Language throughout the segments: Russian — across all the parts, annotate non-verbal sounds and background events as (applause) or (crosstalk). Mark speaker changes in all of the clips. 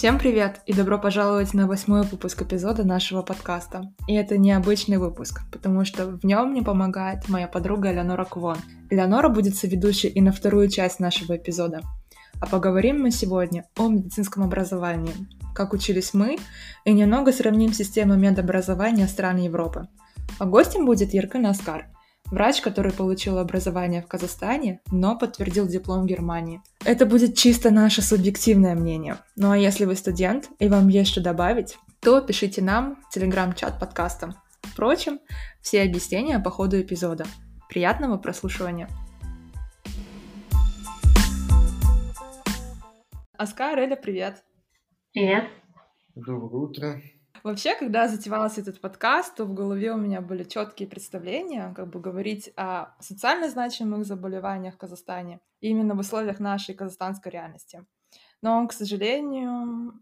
Speaker 1: Всем привет и добро пожаловать на восьмой выпуск эпизода нашего подкаста. И это необычный выпуск, потому что в нем мне помогает моя подруга Элеонора Квон. Элеонора будет соведущей и на вторую часть нашего эпизода. А поговорим мы сегодня о медицинском образовании, как учились мы, и немного сравним систему медобразования стран Европы. А гостем будет Еркин Аскар – Врач, который получил образование в Казахстане, но подтвердил диплом в Германии. Это будет чисто наше субъективное мнение. Ну а если вы студент и вам есть что добавить, то пишите нам в телеграм-чат подкаста. Впрочем, все объяснения по ходу эпизода. Приятного прослушивания! Аскар, Эля, привет!
Speaker 2: Привет!
Speaker 3: Доброе утро!
Speaker 1: Вообще, когда затевался этот подкаст, то в голове у меня были четкие представления, как бы говорить о социально значимых заболеваниях в Казахстане, именно в условиях нашей казахстанской реальности. Но, к сожалению,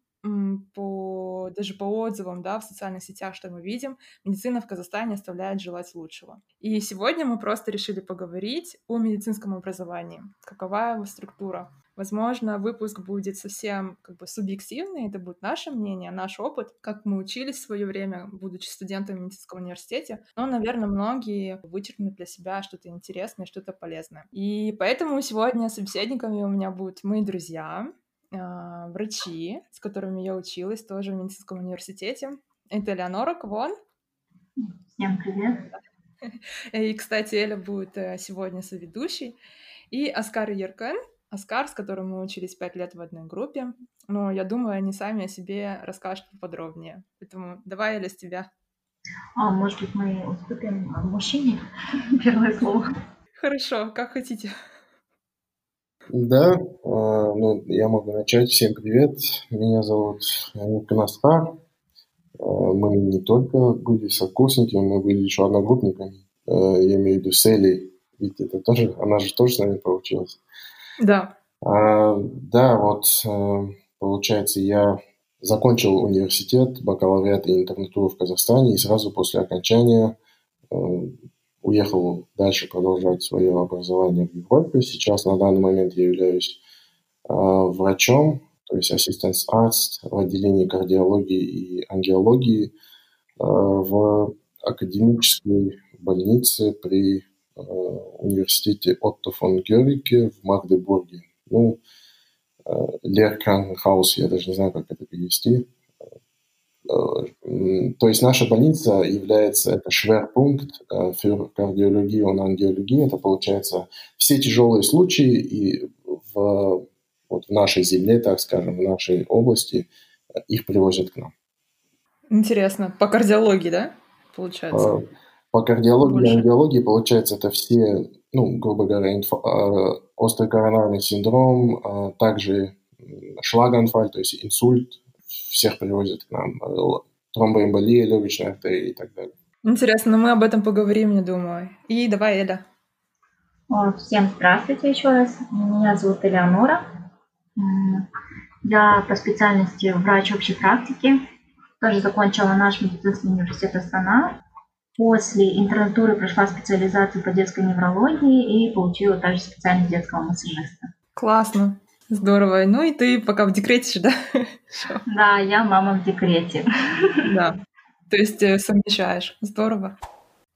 Speaker 1: по, даже по отзывам да, в социальных сетях, что мы видим, медицина в Казахстане оставляет желать лучшего. И сегодня мы просто решили поговорить о медицинском образовании. Какова его структура? Возможно, выпуск будет совсем как бы субъективный, это будет наше мнение, наш опыт, как мы учились в свое время, будучи студентами в медицинском университете. Но, наверное, многие вычеркнут для себя что-то интересное, что-то полезное. И поэтому сегодня собеседниками у меня будут мои друзья, а, врачи, с которыми я училась тоже в медицинском университете. Это Леонора Квон.
Speaker 2: Всем привет. (laughs)
Speaker 1: И, кстати, Эля будет э, сегодня соведущей. И Оскар Еркен, Оскар, с которым мы учились пять лет в одной группе. Но я думаю, они сами о себе расскажут поподробнее. Поэтому давай, Эля, с тебя.
Speaker 2: А, может быть, мы уступим мужчине (laughs) первое слово?
Speaker 1: Хорошо, как хотите.
Speaker 3: Да, э, ну, я могу начать. Всем привет. Меня зовут Никон Оскар. Э, мы не только были сокурсниками, мы были еще одногруппниками. Я имею в виду с Элей. Ведь это тоже, она же тоже с нами получилась.
Speaker 1: Да.
Speaker 3: А, да, вот э, получается, я закончил университет, бакалавриат и интернатуру в Казахстане, и сразу после окончания э, уехал дальше продолжать свое образование в Европе. Сейчас на данный момент я являюсь э, врачом, то есть ассистент-арст в отделении кардиологии и ангиологии в академической больнице при Э, университете Отто фон Герике в Магдебурге. Ну, э, Леркранхаус, я даже не знаю, как это перевести. Э, то есть наша больница является, это шверпункт für кардиологию und ангиологию. Это получается все тяжелые случаи и в, вот в нашей земле, так скажем, в нашей области их привозят к нам.
Speaker 1: Интересно. По кардиологии, да, получается?
Speaker 3: По кардиологии и ангиологии, получается, это все, ну, грубо говоря, инфо, э, острый коронарный синдром, э, также шлаганфаль, то есть инсульт, всех привозят к нам, э, тромбоэмболия, легочная артерия и так далее.
Speaker 1: Интересно, мы об этом поговорим, я думаю. И давай, Эля.
Speaker 2: Всем здравствуйте еще раз. Меня зовут Элеонора. Я по специальности врач общей практики. Тоже закончила наш медицинский университет Астана. После интернатуры прошла специализацию по детской неврологии и получила также специальность детского массажиста.
Speaker 1: Классно. Здорово. Ну и ты пока в декрете, да?
Speaker 2: Да, я мама в декрете.
Speaker 1: Да. То есть э, совмещаешь. Здорово.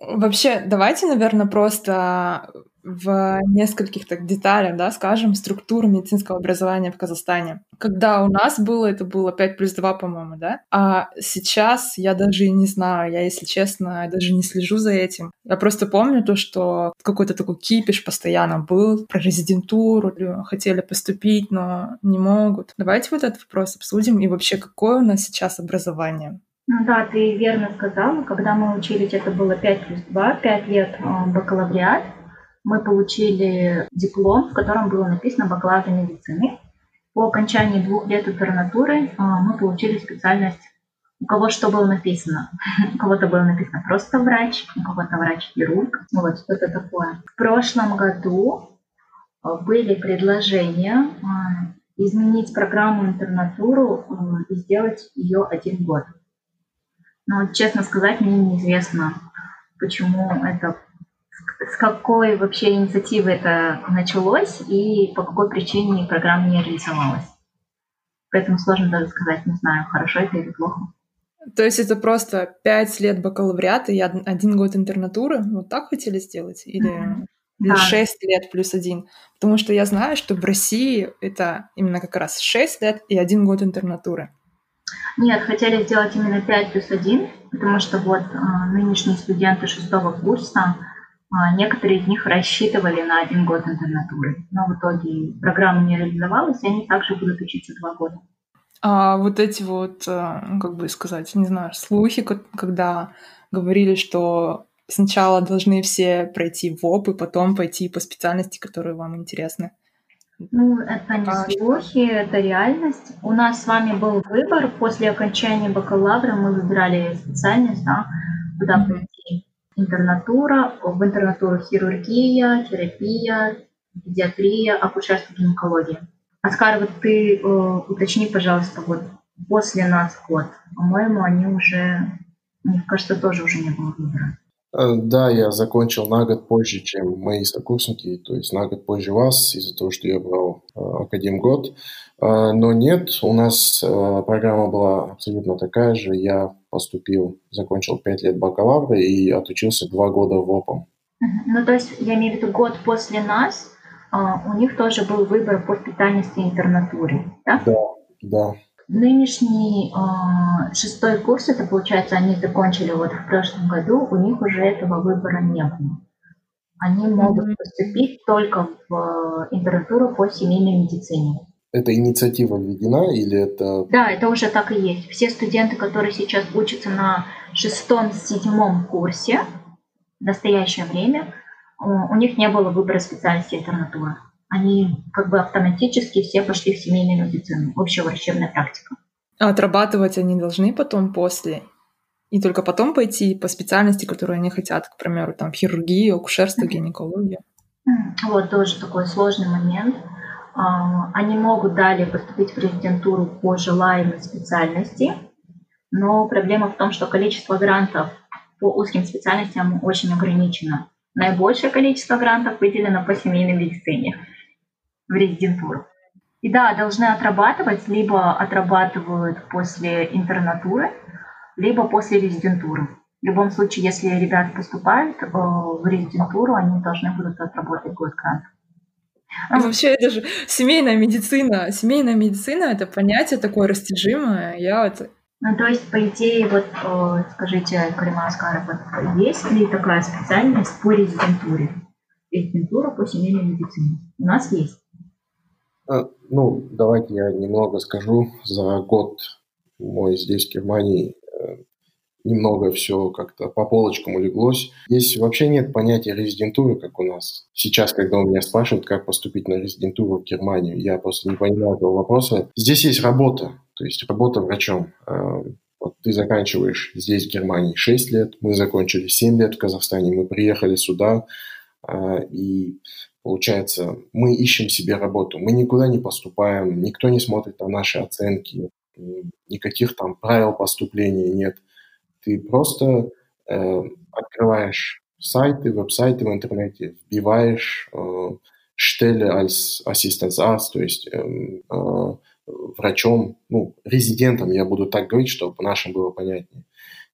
Speaker 1: Вообще, давайте, наверное, просто в нескольких так деталях, да, скажем, структуру медицинского образования в Казахстане. Когда у нас было, это было 5 плюс 2, по-моему, да? А сейчас я даже не знаю, я, если честно, даже не слежу за этим. Я просто помню то, что какой-то такой кипиш постоянно был про резидентуру, хотели поступить, но не могут. Давайте вот этот вопрос обсудим и вообще, какое у нас сейчас образование?
Speaker 2: Ну да, ты верно сказала. Когда мы учились, это было 5 плюс 2, 5 лет э, бакалавриат мы получили диплом, в котором было написано бакалавр медицины. По окончании двух лет интернатуры а, мы получили специальность у кого что было написано. (laughs) У кого-то было написано просто врач, у кого-то врач-хирург. Вот что-то такое. В прошлом году а, были предложения а, изменить программу интернатуру и сделать ее один год. Но, честно сказать, мне неизвестно, почему это с какой вообще инициативы это началось и по какой причине программа не реализовалась? Поэтому сложно даже сказать, не знаю, хорошо это или плохо.
Speaker 1: То есть это просто пять лет бакалавриата и один год интернатуры? Вот так хотели сделать? Или, mm-hmm. лет плюс один? Потому что я знаю, что в России это именно как раз шесть лет и один год интернатуры.
Speaker 2: Нет, хотели сделать именно 5 плюс 1, потому что вот а, нынешние студенты шестого курса, некоторые из них рассчитывали на один год интернатуры, но в итоге программа не реализовалась, и они также будут учиться два года.
Speaker 1: А вот эти вот, а, как бы сказать, не знаю, слухи, когда говорили, что сначала должны все пройти в ОП, и потом пойти по специальности, которые вам интересны.
Speaker 2: Ну, это не а, слухи, это реальность. У нас с вами был выбор. После окончания бакалавра мы выбирали специальность, да, куда mm-hmm. Интернатура, в интернатуру хирургия, терапия, педиатрия, акушерство, гинекология. Оскар, вот ты э, уточни, пожалуйста, вот после нас год, по-моему, они уже, мне кажется, тоже уже не было выбора.
Speaker 3: Э, да, я закончил на год позже, чем мои сокурсники, то есть на год позже вас, из-за того, что я брал э, академгод. Э, но нет, у нас программа была абсолютно такая же. Я поступил, закончил 5 лет бакалавра и отучился 2 года в ОПом.
Speaker 2: Ну, то есть, я имею в виду год после нас, у них тоже был выбор по специальности интернатуре, да?
Speaker 3: Да, да.
Speaker 2: Нынешний э, шестой курс, это получается, они закончили вот в прошлом году, у них уже этого выбора не было. Они могут mm-hmm. поступить только в э, интернатуру по семейной медицине.
Speaker 3: Это инициатива введена или это...
Speaker 2: Да, это уже так и есть. Все студенты, которые сейчас учатся на шестом-седьмом курсе в настоящее время, у них не было выбора специальности интернатуры они как бы автоматически все пошли в семейную медицину, общая врачебная практика.
Speaker 1: А отрабатывать они должны потом после? И только потом пойти по специальности, которую они хотят, к примеру, там хирургия, акушерство, гинекология?
Speaker 2: Вот тоже такой сложный момент. А, они могут далее поступить в резидентуру по желаемой специальности, но проблема в том, что количество грантов по узким специальностям очень ограничено. Наибольшее количество грантов выделено по семейной медицине в резидентуру. И да, должны отрабатывать, либо отрабатывают после интернатуры, либо после резидентуры. В любом случае, если ребята поступают э, в резидентуру, они должны будут отработать год грант.
Speaker 1: А вообще, это же семейная медицина. Семейная медицина — это понятие такое растяжимое. Я вот
Speaker 2: ну, то есть, по идее, вот э, скажите, Карима Аскаров, вот, есть ли такая специальность по резидентуре? Резидентура по семейной медицине. У нас есть.
Speaker 3: А, ну, давайте я немного скажу. За год мой здесь, в Германии, э, немного все как-то по полочкам улеглось. Здесь вообще нет понятия резидентуры, как у нас. Сейчас, когда у меня спрашивают, как поступить на резидентуру в Германию, я просто не понимаю этого вопроса. Здесь есть работа, то есть работа врачом. А, вот ты заканчиваешь здесь, в Германии, 6 лет, мы закончили 7 лет в Казахстане, мы приехали сюда, а, и Получается, мы ищем себе работу, мы никуда не поступаем, никто не смотрит на наши оценки, никаких там правил поступления нет. Ты просто э, открываешь сайты, веб-сайты в интернете, вбиваешь э, Stelle als Assistenzarzt, то есть э, э, врачом, ну, резидентом, я буду так говорить, чтобы нашим было понятнее,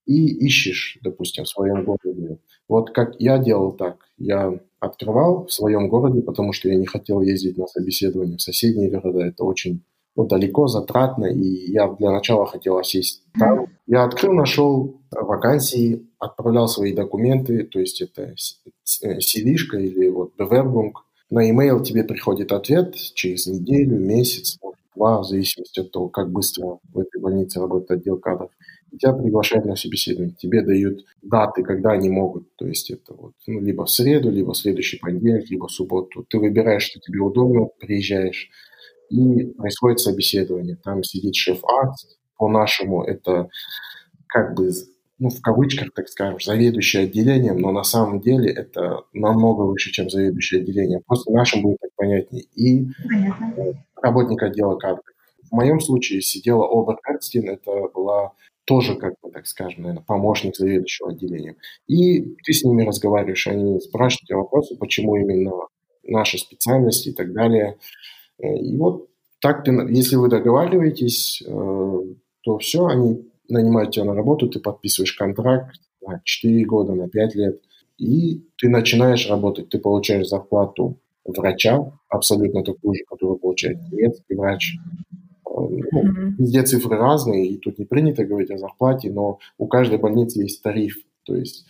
Speaker 3: и ищешь, допустим, в своем городе. Вот как я делал так, я открывал в своем городе, потому что я не хотел ездить на собеседование в соседние города. Это очень ну, далеко, затратно, и я для начала хотел осесть там. Я открыл, нашел вакансии, отправлял свои документы, то есть это cv или вот Bewerbung. На e-mail тебе приходит ответ через неделю, месяц, два, в зависимости от того, как быстро в этой больнице работает отдел кадров тебя приглашают на собеседование, тебе дают даты, когда они могут, то есть это вот, ну, либо в среду, либо в следующий понедельник, либо в субботу. Ты выбираешь, что тебе удобно, приезжаешь, и происходит собеседование. Там сидит шеф-арт, по-нашему это как бы, ну, в кавычках, так скажем, заведующий отделением, но на самом деле это намного выше, чем заведующее отделение. Просто нашим будет так понятнее. И Понятно. работник отдела кадров. В моем случае сидела Оберкарстин, это была тоже, как бы, так скажем, наверное, помощник заведующего отделением. И ты с ними разговариваешь, они спрашивают тебя вопросы, почему именно наша специальность и так далее. Э, и вот так ты, если вы договариваетесь, э, то все, они нанимают тебя на работу, ты подписываешь контракт на 4 года, на 5 лет, и ты начинаешь работать, ты получаешь зарплату врача, абсолютно такую же, которую получает немецкий врач. Э, ну, mm-hmm. Везде цифры разные, и тут не принято говорить о зарплате, но у каждой больницы есть тариф. То есть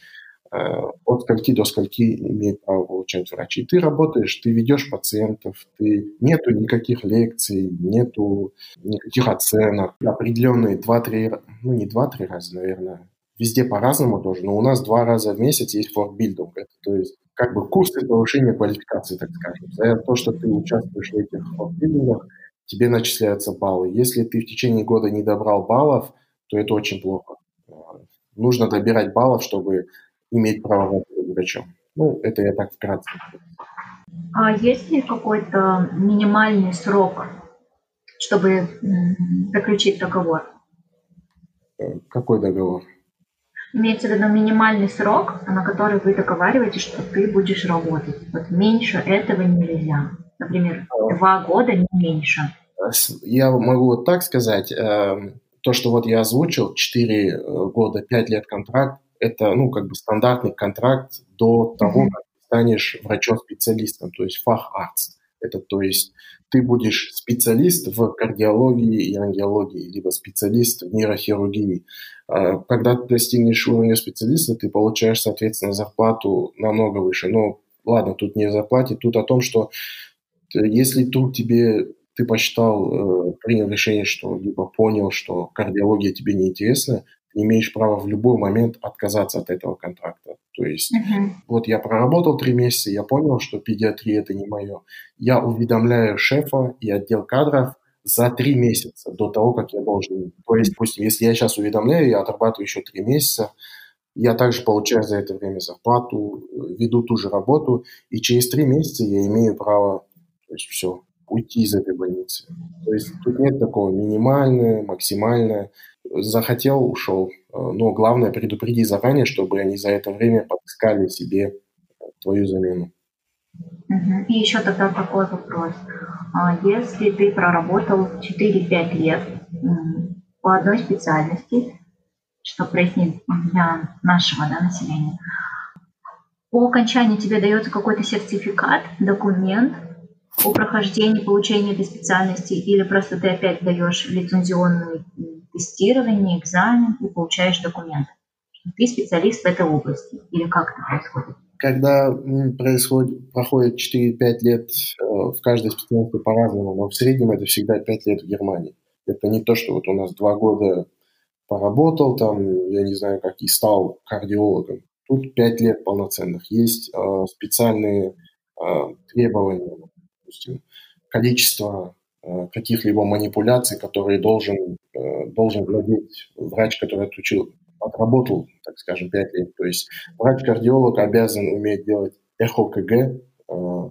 Speaker 3: от скольки до скольки имеет право получать врачи. Ты работаешь, ты ведешь пациентов, ты нету никаких лекций, нету никаких оценок. Определенные 2-3, ну не 2-3 раза, наверное, везде по-разному тоже, но у нас два раза в месяц есть форбилдинг. То есть как бы курсы повышения квалификации, так скажем. За то, что ты участвуешь в этих форбилдингах, тебе начисляются баллы. Если ты в течение года не добрал баллов, то это очень плохо. Нужно добирать баллов, чтобы иметь право работать врачом. Ну, это я так вкратце.
Speaker 2: А есть ли какой-то минимальный срок, чтобы заключить договор?
Speaker 3: Э, какой договор?
Speaker 2: Имеется в виду минимальный срок, на который вы договариваетесь, что ты будешь работать. Вот меньше этого нельзя. Например, два года, не меньше.
Speaker 3: Я могу вот так сказать. Эм, то, что вот я озвучил, 4 э, года, 5 лет контракт, это, ну, как бы стандартный контракт до того, как ты станешь врачом-специалистом, то есть фах-арц. Это, то есть, ты будешь специалист в кардиологии и ангиологии, либо специалист в нейрохирургии. А, когда ты достигнешь уровня специалиста, ты получаешь, соответственно, зарплату намного выше. Но ладно, тут не о зарплате, тут о том, что если тут тебе ты посчитал, э, принял решение, что либо понял, что кардиология тебе не интересна, имеешь право в любой момент отказаться от этого контракта. То есть uh-huh. вот я проработал три месяца, я понял, что педиатрия это не мое. Я уведомляю шефа и отдел кадров за три месяца до того, как я должен. То есть, допустим, если я сейчас уведомляю, я отрабатываю еще три месяца, я также получаю за это время зарплату, веду ту же работу, и через три месяца я имею право, то есть все, уйти из этой больницы. То есть тут нет такого минимальное, максимальное. Захотел, ушел. Но главное предупреди заранее, чтобы они за это время подыскали себе твою замену.
Speaker 2: И еще тогда такой вопрос. А если ты проработал 4-5 лет по одной специальности, что прояснить для нашего да, населения, по окончании тебе дается какой-то сертификат, документ о прохождении, получении этой специальности, или просто ты опять даешь лицензионное тестирование, экзамен и получаешь документ. Ты специалист в этой области, или как это происходит?
Speaker 3: когда происходит, проходит 4-5 лет э, в каждой специальности по-разному, но в среднем это всегда 5 лет в Германии. Это не то, что вот у нас 2 года поработал там, я не знаю, как и стал кардиологом. Тут 5 лет полноценных. Есть э, специальные э, требования, допустим, количество каких-либо манипуляций, которые должен, э, должен владеть врач, который отучил отработал, так скажем, 5 лет. То есть врач-кардиолог обязан уметь делать эхо-КГ, э,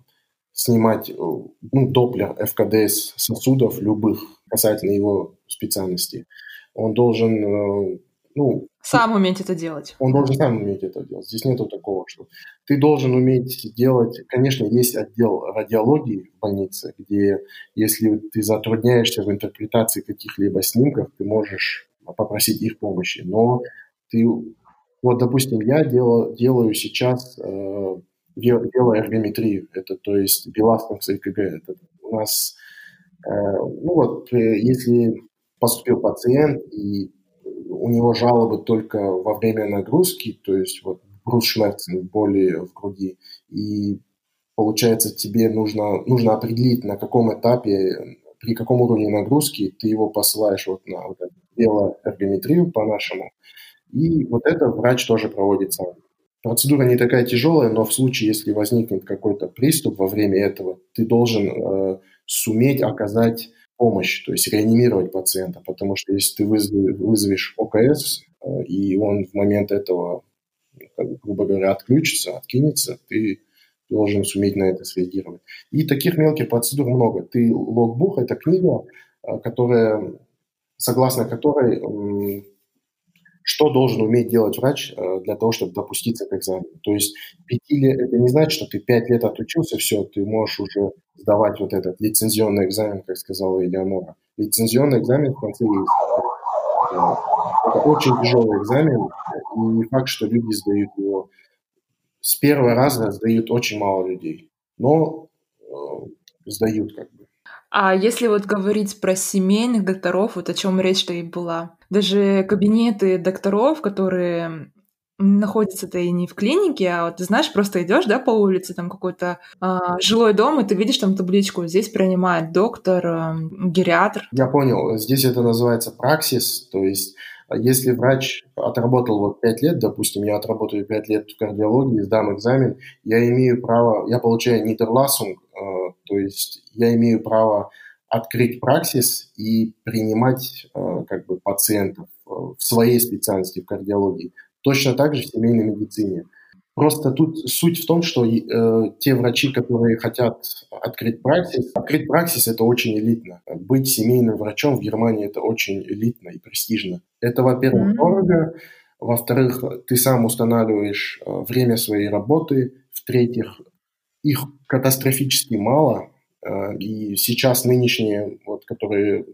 Speaker 3: снимать э, ну, доплер ФКДС сосудов любых касательно его специальности. Он должен э, ну,
Speaker 1: сам уметь это делать.
Speaker 3: Он должен сам уметь это делать. Здесь нету такого, что ты должен уметь делать. Конечно, есть отдел радиологии в больнице, где если ты затрудняешься в интерпретации каких-либо снимков, ты можешь попросить их помощи. Но ты, вот, допустим, я делаю, делаю сейчас э, велоэргометрию, это то есть беластом ЭКГ. Это у нас, э, ну вот, э, если поступил пациент и у него жалобы только во время нагрузки, то есть вот брусшмерцен, боли в груди, и получается тебе нужно, нужно определить, на каком этапе, при каком уровне нагрузки ты его посылаешь вот на вот велоэргометрию по-нашему. И вот это врач тоже проводит сам. Процедура не такая тяжелая, но в случае, если возникнет какой-то приступ во время этого, ты должен э, суметь оказать помощь, то есть реанимировать пациента, потому что если ты вызовешь, ОКС, э, и он в момент этого, грубо говоря, отключится, откинется, ты должен суметь на это среагировать. И таких мелких процедур много. Ты логбук – это книга, э, которая согласно которой что должен уметь делать врач э, для того, чтобы допуститься к экзамену. То есть пяти лет, это не значит, что ты пять лет отучился, все, ты можешь уже сдавать вот этот лицензионный экзамен, как сказала Элеонора. Лицензионный экзамен в конце есть. Это очень тяжелый экзамен, и не факт, что люди сдают его. С первого раза сдают очень мало людей, но э, сдают как бы.
Speaker 1: А если вот говорить про семейных докторов, вот о чем речь-то и была, даже кабинеты докторов, которые находятся-то и не в клинике, а вот ты знаешь, просто идешь, да, по улице, там какой-то а, жилой дом, и ты видишь там табличку, здесь принимает доктор, а, гериатр.
Speaker 3: Я понял, здесь это называется праксис, то есть если врач отработал вот 5 лет, допустим, я отработаю 5 лет в кардиологии, сдам экзамен, я имею право, я получаю нидерласунг, э, то есть я имею право открыть праксис и принимать э, как бы пациентов э, в своей специальности в кардиологии. Точно так же в семейной медицине. Просто тут суть в том, что э, те врачи, которые хотят открыть праксис, открыть праксис это очень элитно. Быть семейным врачом в Германии это очень элитно и престижно. Это, во-первых, mm-hmm. дорого, во-вторых, ты сам устанавливаешь э, время своей работы, в-третьих, их катастрофически мало, э, и сейчас нынешние, вот, которые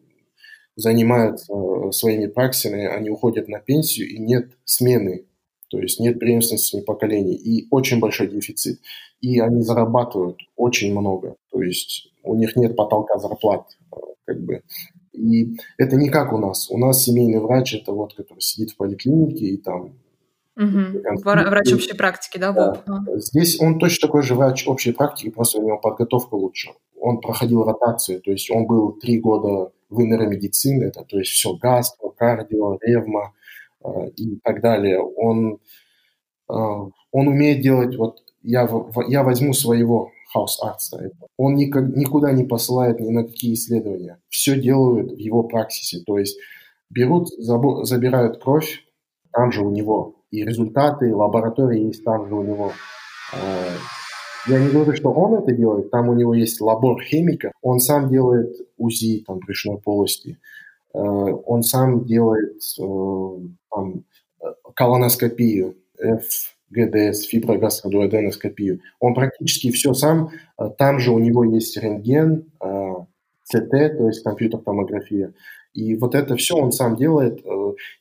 Speaker 3: занимаются э, своими праксисами, они уходят на пенсию, и нет смены то есть нет преемственности поколений и очень большой дефицит. И они зарабатывают очень много, то есть у них нет потолка зарплат, э, как бы. И это не как у нас. У нас семейный врач это вот, который сидит в поликлинике и там
Speaker 1: Угу. Врач общей практики, да, да.
Speaker 3: Здесь он точно такой же врач общей практики, просто у него подготовка лучше. Он проходил ротацию, то есть он был три года в нейромедицине, это то есть все гастро, кардио, ревма, и так далее. Он, э, он умеет делать, вот я, я возьму своего Hausarzt а, он никак, никуда не посылает ни на какие исследования. Все делают в его практике. То есть берут, забирают кровь, там же у него. И результаты лаборатории есть там же у него. Э, я не говорю, что он это делает, там у него есть лабор химика, он сам делает УЗИ там, брюшной полости. Э, он сам делает э, там, колоноскопию, ФГДС, фиброгастродуоденоскопию. Он практически все сам. Э, там же у него есть рентген, ЦТ, то есть компьютер-томография. И вот это все он сам делает.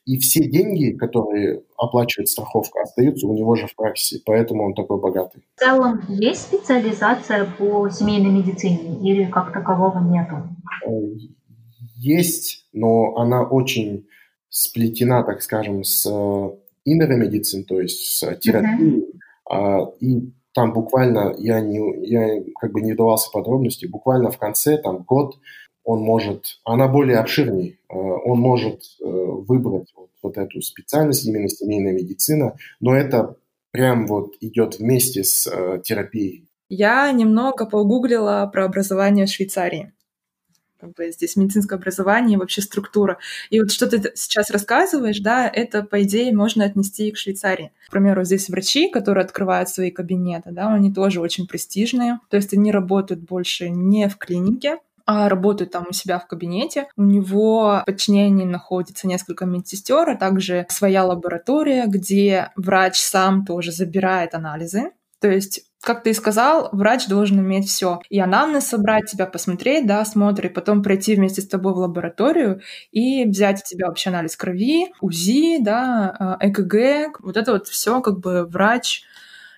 Speaker 3: И все деньги, которые оплачивает страховка, остаются у него же в практике. Поэтому он такой богатый.
Speaker 2: В целом есть специализация по семейной медицине или как такового нету?
Speaker 3: Есть, но она очень сплетена, так скажем, с inner medicine, то есть с терапией. Uh-huh. И там буквально, я, не, я как бы не вдавался в подробности, буквально в конце, там год, он может, она более обширней, а, он может э, выбрать вот, вот эту специальность, именно семейная медицина, но это прям вот идет вместе с э, терапией.
Speaker 1: Я немного погуглила про образование в Швейцарии как бы здесь медицинское образование вообще структура. И вот что ты сейчас рассказываешь, да, это, по идее, можно отнести и к Швейцарии. К примеру, здесь врачи, которые открывают свои кабинеты, да, они тоже очень престижные, то есть они работают больше не в клинике, а работают там у себя в кабинете. У него в подчинении находится несколько медсестер, а также своя лаборатория, где врач сам тоже забирает анализы. То есть как ты и сказал, врач должен уметь все. И анамнез собрать, тебя посмотреть, да, осмотр, и потом пройти вместе с тобой в лабораторию и взять у тебя вообще анализ крови, УЗИ, да, э, ЭКГ. Вот это вот все как бы врач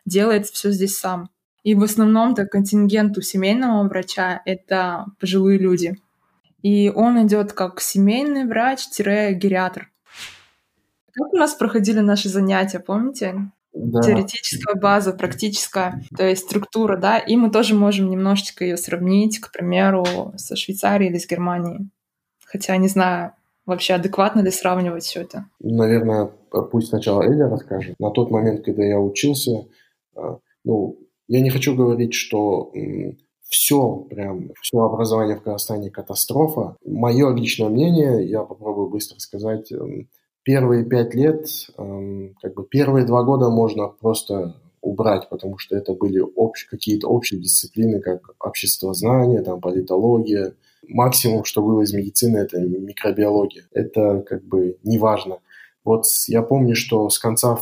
Speaker 1: делает все здесь сам. И в основном-то контингент у семейного врача — это пожилые люди. И он идет как семейный врач-гериатр. Как у нас проходили наши занятия, помните? Да. теоретическая база, практическая, то есть структура, да, и мы тоже можем немножечко ее сравнить, к примеру, со Швейцарией или с Германией. Хотя не знаю, вообще адекватно ли сравнивать все это.
Speaker 3: Наверное, пусть сначала Эля расскажет. На тот момент, когда я учился, а, ну, я не хочу говорить, что все, прям, все образование в Казахстане катастрофа. Мое личное мнение, я попробую быстро сказать, первые пять лет, эм, как бы первые два года можно просто убрать, потому что это были общ, какие-то общие дисциплины, как обществознание, там, политология. Максимум, что было из медицины, это микробиология. Это как бы не важно. Вот я помню, что с конца,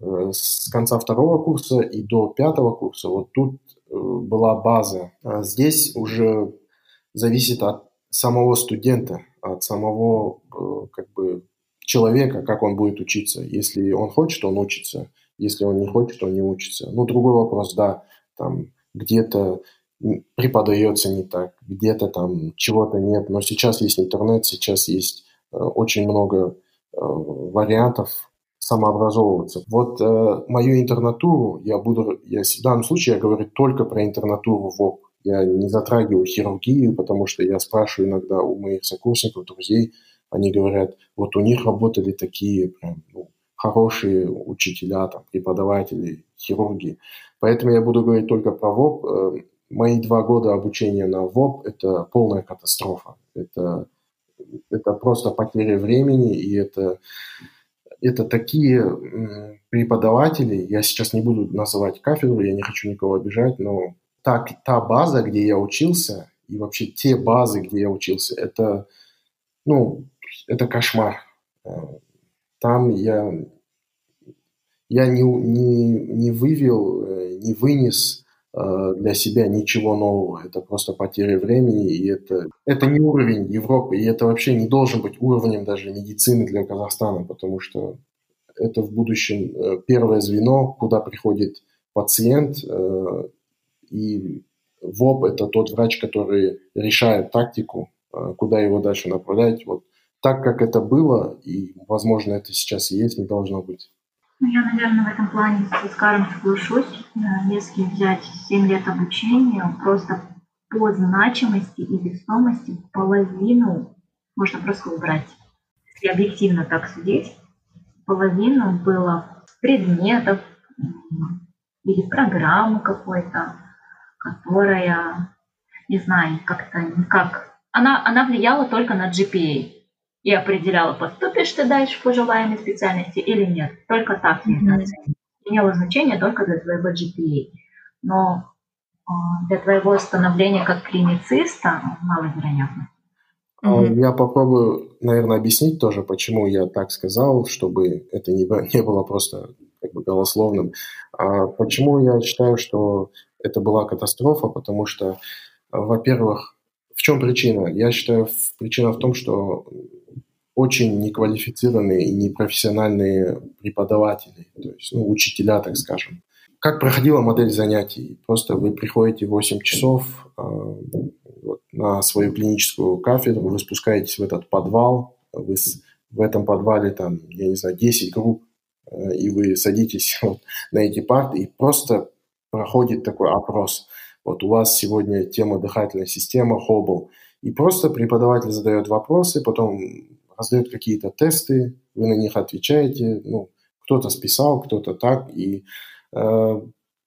Speaker 3: э, с конца второго курса и до пятого курса вот тут э, была база. А здесь уже зависит от самого студента, от самого э, как бы человека, как он будет учиться. Если он хочет, он учится. Если он не хочет, он не учится. Ну, другой вопрос, да, там где-то преподается не так, где-то там чего-то нет. Но сейчас есть интернет, сейчас есть э, очень много э, вариантов самообразовываться. Вот э, мою интернатуру я буду, я в данном случае я говорю только про интернатуру в ОП. Я не затрагиваю хирургию, потому что я спрашиваю иногда у моих сокурсников, друзей, они говорят, вот у них работали такие прям ну, хорошие учителя, там, преподаватели, хирурги. Поэтому я буду говорить только про ВОП. Э, мои два года обучения на ВОП – это полная катастрофа. Это, это просто потеря времени, и это, это такие преподаватели, я сейчас не буду называть кафедру, я не хочу никого обижать, но так, та база, где я учился, и вообще те базы, где я учился, это, ну, это кошмар. Э, там я, я не, не, не вывел, э, не вынес э, для себя ничего нового. Это просто потеря времени, и это, это не уровень Европы, и это вообще не должен быть уровнем даже медицины для Казахстана, потому что это в будущем первое звено, куда приходит пациент, и ВОП – это тот врач, который решает тактику, куда его дальше направлять. Вот так, как это было, и, возможно, это сейчас и есть, не должно быть.
Speaker 2: Ну, я, наверное, в этом плане с Оскаром соглашусь. Если взять 7 лет обучения, просто по значимости и весомости половину можно просто убрать. Если объективно так судить, половину было предметов или программы какой-то, которая, не знаю, как-то никак... Она, она влияла только на GPA и определяла, поступишь ты дальше по желаемой специальности или нет. Только так mm-hmm. это оценивать. Имело значение только для твоего GPA. Но э, для твоего становления как клинициста маловероятно.
Speaker 3: Mm-hmm. Я попробую, наверное, объяснить тоже, почему я так сказал, чтобы это не, не было просто как бы голословным. А почему я считаю, что это была катастрофа? Потому что, во-первых, в чем причина? Я считаю, причина в том, что очень неквалифицированные и непрофессиональные преподаватели, то есть ну, учителя, так скажем. Как проходила модель занятий? Просто вы приходите 8 часов э, вот, на свою клиническую кафедру, вы спускаетесь в этот подвал, вы с, в этом подвале там, я не знаю, 10 групп, э, и вы садитесь (laughs) вот, на эти парты, и просто проходит такой опрос. Вот у вас сегодня тема дыхательная система, Хоббл, и просто преподаватель задает вопросы, потом раздает какие-то тесты, вы на них отвечаете, ну, кто-то списал, кто-то так, и э,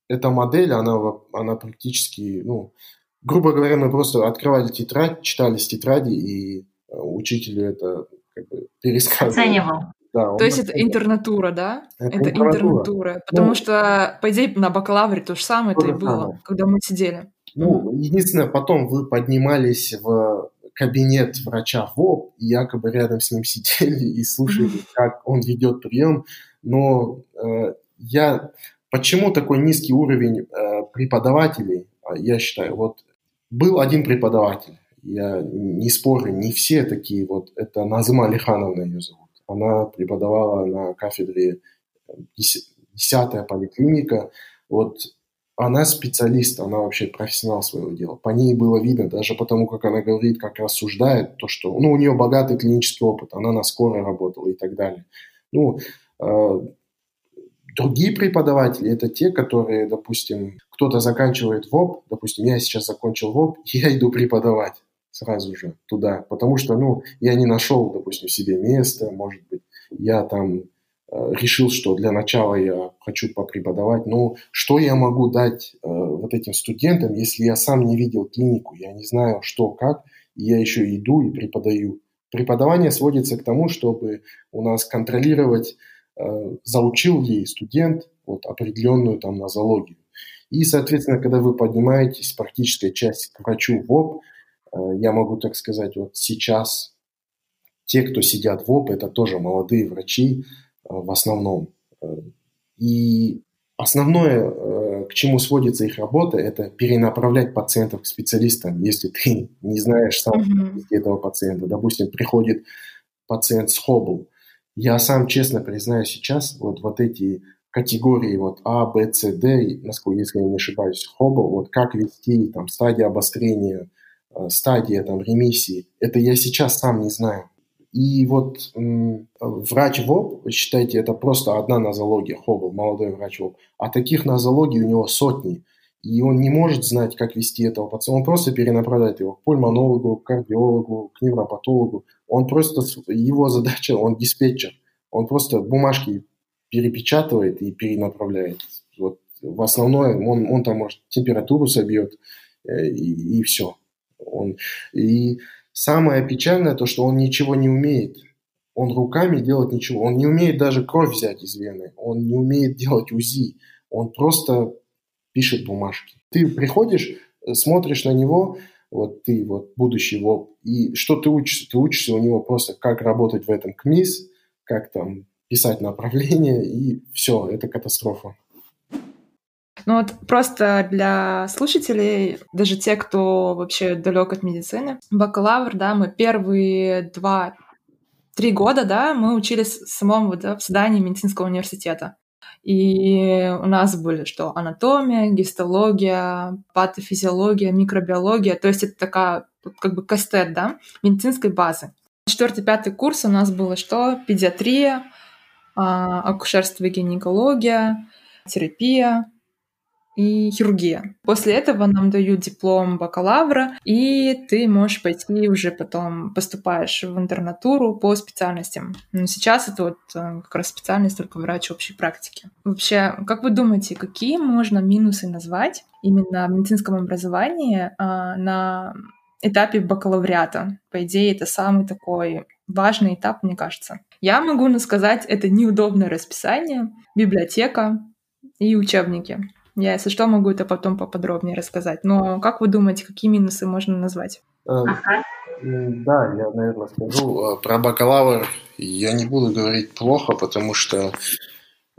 Speaker 3: эта модель, она, она практически, ну, грубо говоря, мы просто открывали тетрадь, читали с тетради, и э, учителю это как бы пересказывал.
Speaker 2: Оценивал.
Speaker 1: Да, То есть это интернатура, да? Это, это интернатура. интернатура. Потому ну, что, по идее, на бакалавре то же самое то и было, самое. когда мы сидели.
Speaker 3: Ну, единственное, потом вы поднимались в кабинет врача ВОП, и якобы рядом с ним (laughs) сидели и слушали, как он ведет прием. Но э, я... Почему такой низкий уровень э, преподавателей, а, я считаю, вот был один преподаватель, я не спорю, не все такие, вот это Назыма Алихановна ее зовут. Она преподавала на кафедре 10-я э, поликлиника. Вот она специалист, она вообще профессионал своего дела. По ней было видно, даже потому, как она говорит, как рассуждает, то, что ну, у нее богатый клинический опыт, она на скорой работала и так далее. Ну, э, другие преподаватели – это те, которые, допустим, кто-то заканчивает ВОП, допустим, я сейчас закончил ВОП, (laughs) я иду преподавать сразу же туда, потому что, ну, я не нашел, допустим, себе места, может быть, я там Э, решил, что для начала я хочу попреподавать. Но что я могу дать э, вот этим студентам, если я сам не видел клинику, я не знаю, что, как, и я еще иду и преподаю. Преподавание сводится к тому, чтобы у нас контролировать, э, заучил ли студент вот, определенную там нозологию. И, соответственно, когда вы поднимаетесь с практической части к врачу в ОП, я могу так сказать, вот сейчас те, кто сидят в ОП, это тоже молодые врачи в основном. И основное, к чему сводится их работа, это перенаправлять пациентов к специалистам, если ты (laughs) не знаешь сам mm-hmm. этого пациента. Допустим, приходит пациент с Хоббл. Я сам честно признаю сейчас, вот, вот эти категории вот А, Б, С, Д, насколько, если я не ошибаюсь, Хоббл, вот как вести, там, стадия обострения, э, стадия, там, ремиссии, это я сейчас сам не знаю. И вот врач ВОП, считайте, это просто одна нозология, Хоббл, молодой врач ВОП, а таких нозологий у него сотни. И он не может знать, как вести этого пациента. Он просто перенаправляет его к пульмонологу, к кардиологу, к невропатологу. Он просто, его задача, он диспетчер. Он просто бумажки перепечатывает и перенаправляет. Вот в основное он, он там может температуру собьет э, и, и все. Он, и самое печальное то, что он ничего не умеет. Он руками делать ничего. Он не умеет даже кровь взять из вены. Он не умеет делать УЗИ. Он просто пишет бумажки. Ты приходишь, смотришь на него, вот ты вот будущий ВОП, и что ты учишься? Ты учишься у него просто, как работать в этом КМИС, как там писать направление, и все, это катастрофа.
Speaker 1: Ну вот просто для слушателей, даже те, кто вообще далек от медицины, бакалавр, да, мы первые два, три года, да, мы учились в самом вот, да, в здании медицинского университета. И у нас были что? Анатомия, гистология, патофизиология, микробиология. То есть это такая как бы кастет, да, медицинской базы. Четвертый, пятый курс у нас было что? Педиатрия, а, акушерство и гинекология, терапия и хирургия. После этого нам дают диплом бакалавра, и ты можешь пойти уже потом поступаешь в интернатуру по специальностям. Но сейчас это вот э, как раз специальность только врач общей практики. Вообще, как вы думаете, какие можно минусы назвать именно в медицинском образовании а, на этапе бакалавриата? По идее, это самый такой важный этап, мне кажется. Я могу сказать, это неудобное расписание, библиотека и учебники. Я, если что, могу это потом поподробнее рассказать. Но как вы думаете, какие минусы можно назвать?
Speaker 3: Эм, да, я, наверное, скажу. Э, про бакалавр я не буду говорить плохо, потому что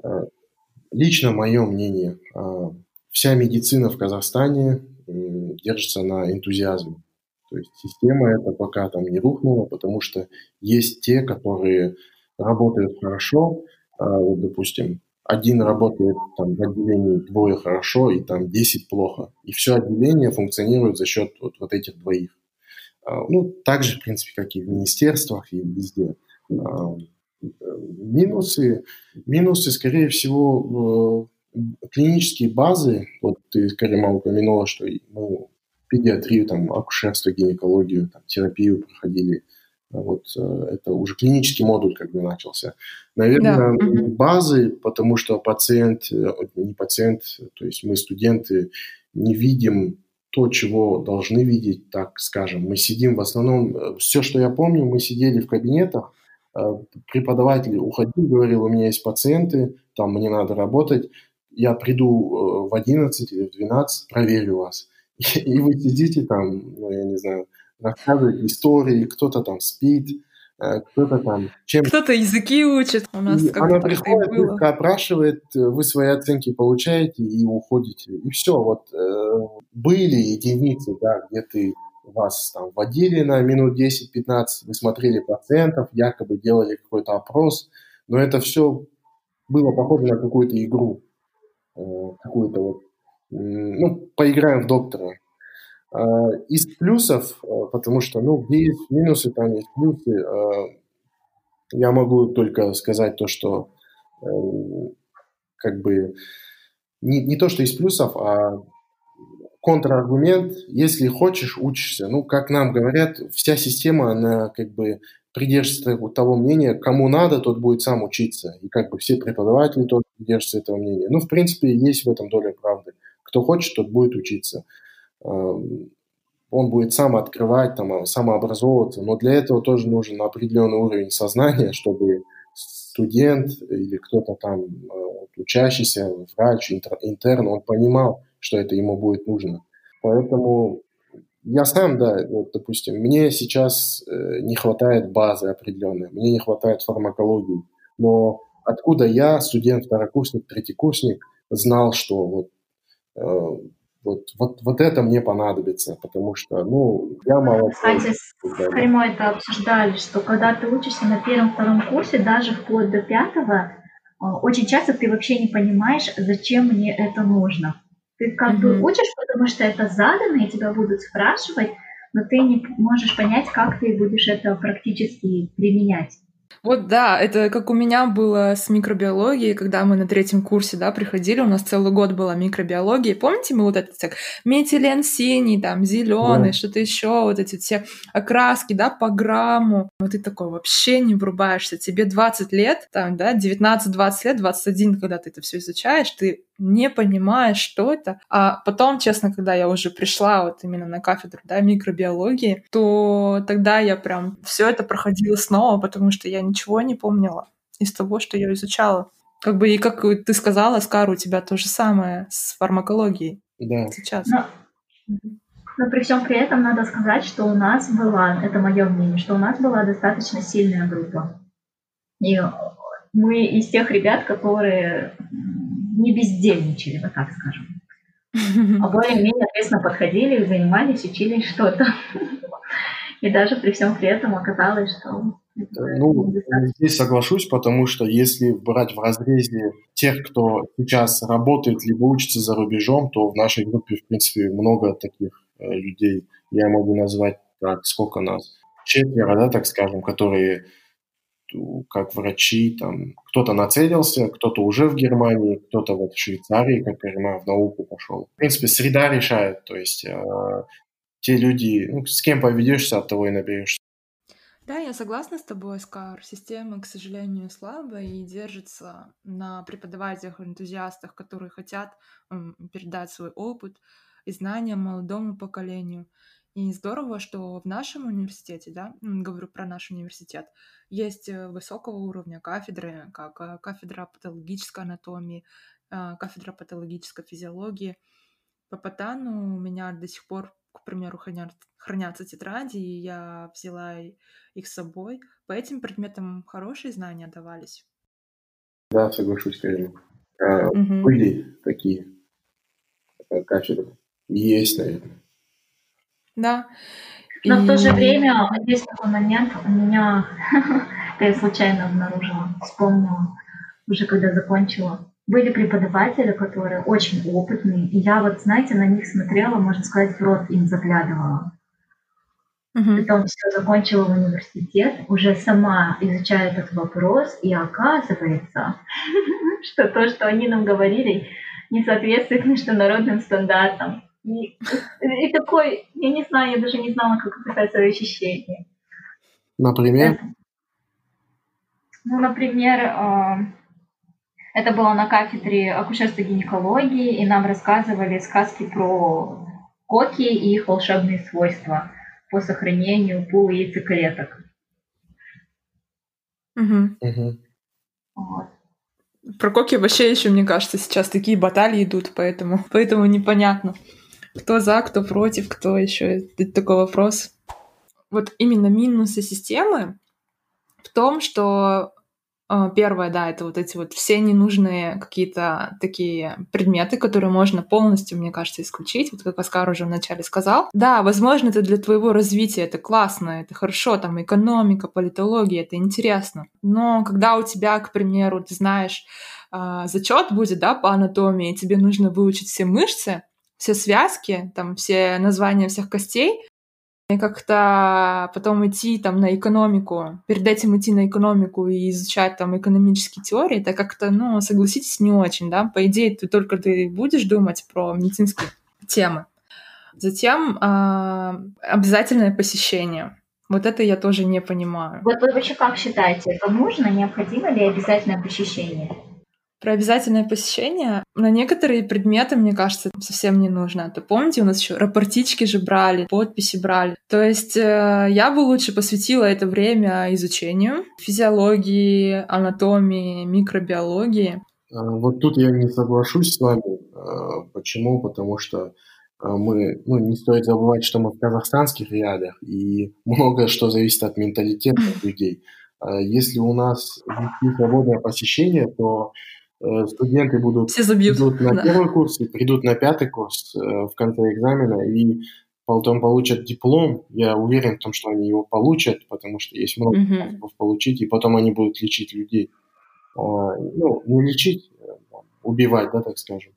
Speaker 3: э, лично мое мнение, э, вся медицина в Казахстане держится на энтузиазме. То есть система эта пока там не рухнула, потому что есть те, которые работают хорошо, вот, допустим, один работает там в отделении двое хорошо и там 10 плохо. И все отделение функционирует за счет вот, вот этих двоих. А, ну, так же, в принципе, как и в министерствах, и везде. А, минусы, минусы, скорее всего, клинические базы. Вот ты, Карима, упомянула, что ну, педиатрию, там, акушерство, гинекологию, там, терапию проходили. Вот э, это уже клинический модуль как бы начался. Наверное, да. базы, потому что пациент, э, не пациент, то есть мы студенты не видим то, чего должны видеть, так скажем. Мы сидим в основном, э, все, что я помню, мы сидели в кабинетах, преподаватель уходил, говорил, у меня есть пациенты, там мне надо работать, я приду в 11 или в 12, проверю вас. (laughs) И вы сидите там, ну, я не знаю, рассказываете истории, кто-то там спит, э, кто-то там
Speaker 1: чем... Кто-то языки учит. У нас как
Speaker 3: Она приходит, было. опрашивает, вы свои оценки получаете и уходите. И все, вот э, были единицы, да, где ты вас там водили на минут 10-15, вы смотрели пациентов, якобы делали какой-то опрос, но это все было похоже на какую-то игру, э, какую-то вот ну, поиграем в доктора. А, из плюсов, а, потому что, ну, где есть минусы, там есть плюсы. А, я могу только сказать то, что э, как бы не, не то, что из плюсов, а контраргумент, если хочешь, учишься. Ну, как нам говорят, вся система, она как бы придерживается того мнения, кому надо, тот будет сам учиться. И как бы все преподаватели тоже придерживаются этого мнения. Ну, в принципе, есть в этом доля правды. Кто хочет, тот будет учиться. Он будет сам открывать, там, самообразовываться, но для этого тоже нужен определенный уровень сознания, чтобы студент или кто-то там э, учащийся, врач, интерн, он понимал, что это ему будет нужно. Поэтому я сам, да, вот, допустим, мне сейчас э, не хватает базы определенной, мне не хватает фармакологии, но откуда я, студент, второкурсник, третьекурсник, знал, что вот, э, вот, вот, вот это мне понадобится, потому что, ну, я мало...
Speaker 2: Кстати, с Каримой это обсуждали, что когда ты учишься на первом-втором курсе, даже вплоть до пятого, э, очень часто ты вообще не понимаешь, зачем мне это нужно. Ты как mm-hmm. бы учишь, потому что это задано, и тебя будут спрашивать, но ты не можешь понять, как ты будешь это практически применять.
Speaker 1: Вот да, это как у меня было с микробиологией, когда мы на третьем курсе, да, приходили, у нас целый год была микробиология. Помните, мы вот этот так, метилен синий, там, зеленый, да. что-то еще, вот эти все окраски, да, по грамму. Вот ты такой вообще не врубаешься. Тебе 20 лет, там, да, 19-20 лет, 21, когда ты это все изучаешь, ты не понимаешь, что это. А потом, честно, когда я уже пришла вот именно на кафедру да, микробиологии, то тогда я прям все это проходила снова, потому что я ничего не помнила из того, что я изучала. Как бы и как ты сказала, Скар, у тебя то же самое с фармакологией
Speaker 3: да.
Speaker 1: сейчас.
Speaker 2: Но, но при всем при этом надо сказать, что у нас была, это мое мнение, что у нас была достаточно сильная группа. И мы из тех ребят, которые не бездельничали, вот так скажем. А более-менее ответственно подходили, занимались, учились что-то. И даже при всем при этом оказалось, что
Speaker 3: ну, здесь соглашусь, потому что если брать в разрезе тех, кто сейчас работает либо учится за рубежом, то в нашей группе, в принципе, много таких э, людей. Я могу назвать, так, сколько нас? Четверо, да, так скажем, которые как врачи, там, кто-то нацелился, кто-то уже в Германии, кто-то вот в Швейцарии, как я понимаю, в науку пошел. В принципе, среда решает, то есть э, те люди, ну, с кем поведешься, от того и наберешься.
Speaker 1: Да, я согласна с тобой, Скар. Система, к сожалению, слабая и держится на преподавателях, энтузиастах, которые хотят передать свой опыт и знания молодому поколению. И здорово, что в нашем университете, да, говорю про наш университет, есть э, высокого уровня кафедры, как э, кафедра патологической анатомии, э, кафедра патологической физиологии. По Патану у меня до сих пор, к примеру, хранят, хранятся тетради, и я взяла их с собой. По этим предметам хорошие знания давались.
Speaker 3: Да, соглашусь, Карина. А, угу. Были такие кафедры. Есть, наверное.
Speaker 1: Да.
Speaker 2: Но и... в то же время есть такой момент, у меня, (laughs) я случайно обнаружила, вспомнила, уже когда закончила. Были преподаватели, которые очень опытные, и я вот, знаете, на них смотрела, можно сказать, в рот им заглядывала. Uh-huh. Потом все закончила в университет, уже сама изучаю этот вопрос, и оказывается, (laughs) что то, что они нам говорили, не соответствует международным стандартам. И, и такой, я не знаю, я даже не знала, как описать свои ощущения.
Speaker 3: Например?
Speaker 2: Это, ну, например, э, это было на кафедре акушерства гинекологии, и нам рассказывали сказки про коки и их волшебные свойства по сохранению пула яйцеклеток.
Speaker 1: Угу. Угу. Вот. Про коки вообще еще, мне кажется, сейчас такие баталии идут, поэтому, (laughs) поэтому непонятно. Кто за, кто против, кто еще? Это такой вопрос. Вот именно минусы системы в том, что э, первое, да, это вот эти вот все ненужные какие-то такие предметы, которые можно полностью, мне кажется, исключить. Вот как Оскар уже вначале сказал. Да, возможно, это для твоего развития, это классно, это хорошо, там экономика, политология, это интересно. Но когда у тебя, к примеру, ты знаешь, э, зачет будет, да, по анатомии, тебе нужно выучить все мышцы, все связки, там все названия всех костей, и как-то потом идти там на экономику, перед этим идти на экономику и изучать там экономические теории, это как-то, ну, согласитесь, не очень, да, по идее, ты только ты будешь думать про медицинские темы. Затем э, обязательное посещение. Вот это я тоже не понимаю.
Speaker 2: Вот вы вообще как считаете, это нужно, необходимо ли обязательное посещение?
Speaker 1: Про обязательное посещение на некоторые предметы, мне кажется, совсем не нужно. То помните, у нас еще рапортички же брали, подписи брали. То есть э, я бы лучше посвятила это время изучению физиологии, анатомии, микробиологии.
Speaker 3: А, вот тут я не соглашусь с вами. А, почему? Потому что мы, ну, не стоит забывать, что мы в казахстанских реалиях, и многое что зависит от менталитета (laughs) людей. Если у нас свободное посещение, то студенты будут
Speaker 1: Все забьют.
Speaker 3: идут на да. первый курс и придут на пятый курс в конце экзамена, и потом получат диплом, я уверен в том, что они его получат, потому что есть много mm-hmm. способов получить, и потом они будут лечить людей. А, ну, не лечить, а, убивать, да, так скажем.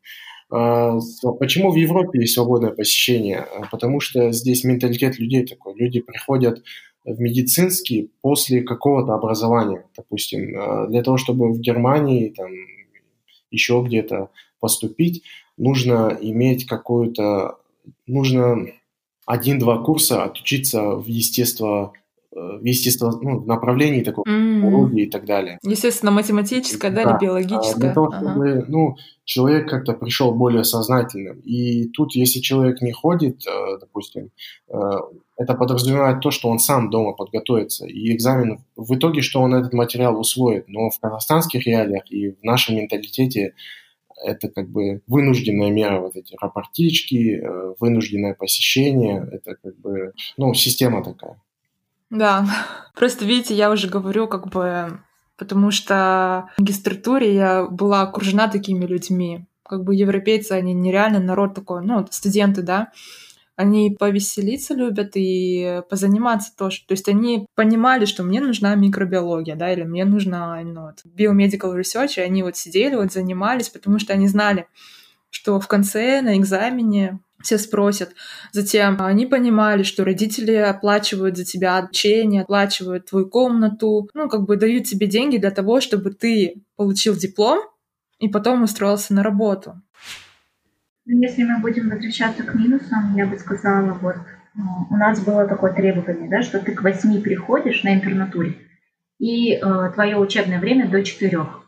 Speaker 3: А, почему в Европе есть свободное посещение? Потому что здесь менталитет людей такой. Люди приходят в медицинский после какого-то образования, допустим. Для того, чтобы в Германии, там, еще где-то поступить, нужно иметь какую-то, нужно один-два курса отучиться в естество э, в естественно, ну, в направлении такого mm. и так далее.
Speaker 1: Естественно, математическое, да, да или биологическое.
Speaker 3: Для того, чтобы ага. ну, человек как-то пришел более сознательным. И тут, если человек не ходит, э, допустим, э, это подразумевает то, что он сам дома подготовится. И экзамен в итоге, что он этот материал усвоит. Но в казахстанских реалиях и в нашем менталитете это как бы вынужденная мера, вот эти рапортички, э, вынужденное посещение, это как бы, ну, система такая.
Speaker 1: Да, (laughs) просто видите, я уже говорю как бы, потому что в магистратуре я была окружена такими людьми, как бы европейцы, они нереально народ такой, ну, студенты, да, они повеселиться любят и позаниматься тоже. То есть они понимали, что мне нужна микробиология, да, или мне нужна ну, вот, biomedical research, и они вот сидели, вот занимались, потому что они знали, что в конце на экзамене все спросят. Затем они понимали, что родители оплачивают за тебя обучение, оплачивают твою комнату, ну, как бы дают тебе деньги для того, чтобы ты получил диплом и потом устроился на работу.
Speaker 2: Если мы будем возвращаться к минусам, я бы сказала, вот э, у нас было такое требование, да, что ты к восьми приходишь на интернатуре, и э, твое учебное время до четырех.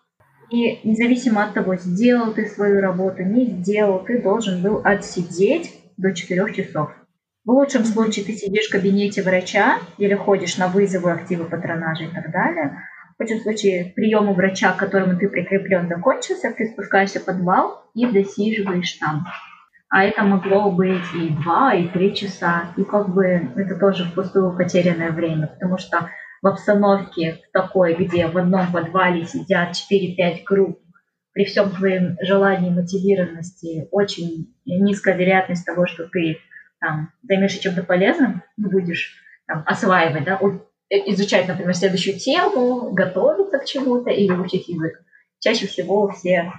Speaker 2: И независимо от того, сделал ты свою работу, не сделал, ты должен был отсидеть до четырех часов. В лучшем случае ты сидишь в кабинете врача или ходишь на вызовы активы патронажа и так далее. В случае прием у врача, к которому ты прикреплен, закончился, ты спускаешься в подвал и досиживаешь там. А это могло быть и два, и три часа. И как бы это тоже впустую потерянное время, потому что в обстановке такой, где в одном подвале сидят 4-5 групп, при всем твоем желании, мотивированности, очень низкая вероятность того, что ты там, займешься чем-то полезным, будешь там, осваивать, да, изучать, например, следующую тему, готовиться к чему-то или учить язык. Чаще всего все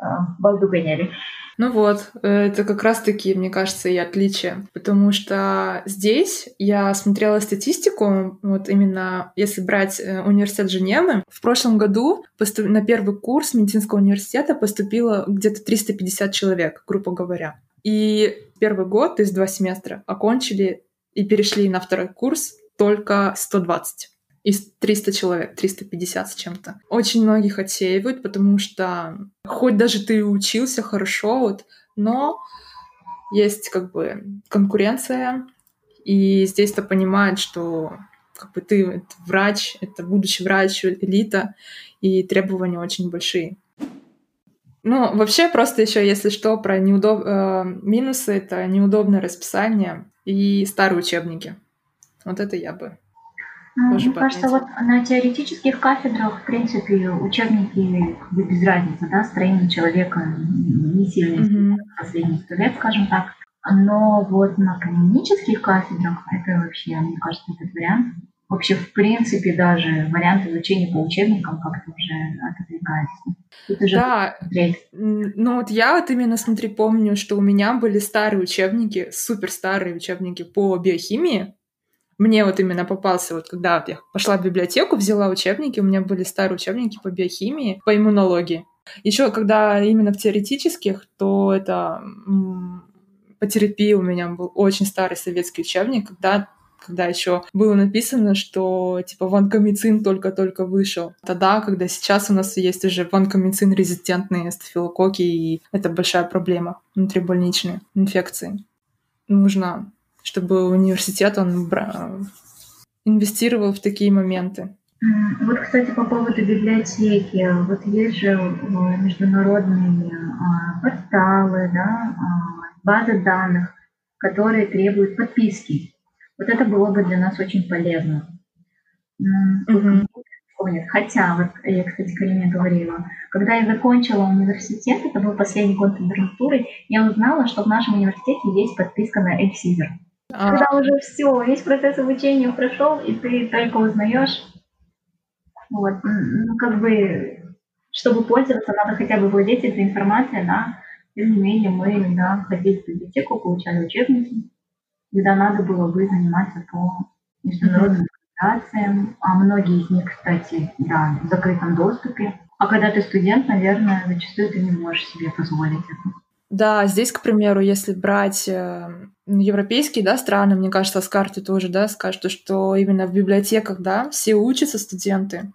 Speaker 2: э, балду гоняли.
Speaker 1: Ну вот, это как раз-таки, мне кажется, и отличие. Потому что здесь я смотрела статистику, вот именно если брать э, университет Женевы, в прошлом году на первый курс медицинского университета поступило где-то 350 человек, грубо говоря. И первый год, то есть два семестра, окончили и перешли на второй курс только 120 из 300 человек, 350 с чем-то. Очень многих отсеивают, потому что хоть даже ты учился хорошо, вот, но есть как бы конкуренция, и здесь-то понимают, что как бы ты врач, это будущий врач, элита, и требования очень большие. Ну, вообще просто еще, если что, про неудоб... э, минусы — это неудобное расписание и старые учебники. Вот это я бы
Speaker 2: ну, Мне кажется, вот на теоретических кафедрах, в принципе, учебники без разницы, да, строение человека не сильно mm-hmm. последние сто лет, скажем так. Но вот на канонических кафедрах это вообще, мне кажется, этот вариант вообще в принципе даже вариант изучения по учебникам как-то уже отодвигается.
Speaker 1: уже да, ну вот я вот именно, смотри, помню, что у меня были старые учебники, супер старые учебники по биохимии, мне вот именно попался, вот когда вот я пошла в библиотеку, взяла учебники, у меня были старые учебники по биохимии, по иммунологии. Еще когда именно в теоретических, то это по терапии у меня был очень старый советский учебник, когда когда еще было написано, что типа ванкомицин только-только вышел. Тогда, когда сейчас у нас есть уже ванкомицин резистентные стафилококки, и это большая проблема внутрибольничные инфекции. Нужно чтобы университет он инвестировал в такие моменты.
Speaker 2: Вот, кстати, по поводу библиотеки. Вот есть же э, международные а, порталы, да, а, базы данных, которые требуют подписки. Вот это было бы для нас очень полезно. Mm-hmm. Хотя, вот я, кстати, Карине говорила, когда я закончила университет, это был последний год интернатуры, я узнала, что в нашем университете есть подписка на Эльсизер. А. Когда уже все, весь процесс обучения прошел, и ты только узнаешь, вот, ну, как бы, чтобы пользоваться, надо хотя бы владеть этой информацией, да, тем не менее, мы, да, ходили в библиотеку, получали учебники, когда надо было бы заниматься по международным организациям, а многие из них, кстати, да, в закрытом доступе. А когда ты студент, наверное, зачастую ты не можешь себе позволить это.
Speaker 1: Да, здесь, к примеру, если брать э, европейские да, страны, мне кажется, с карты тоже да, скажут, что именно в библиотеках да, все учатся студенты.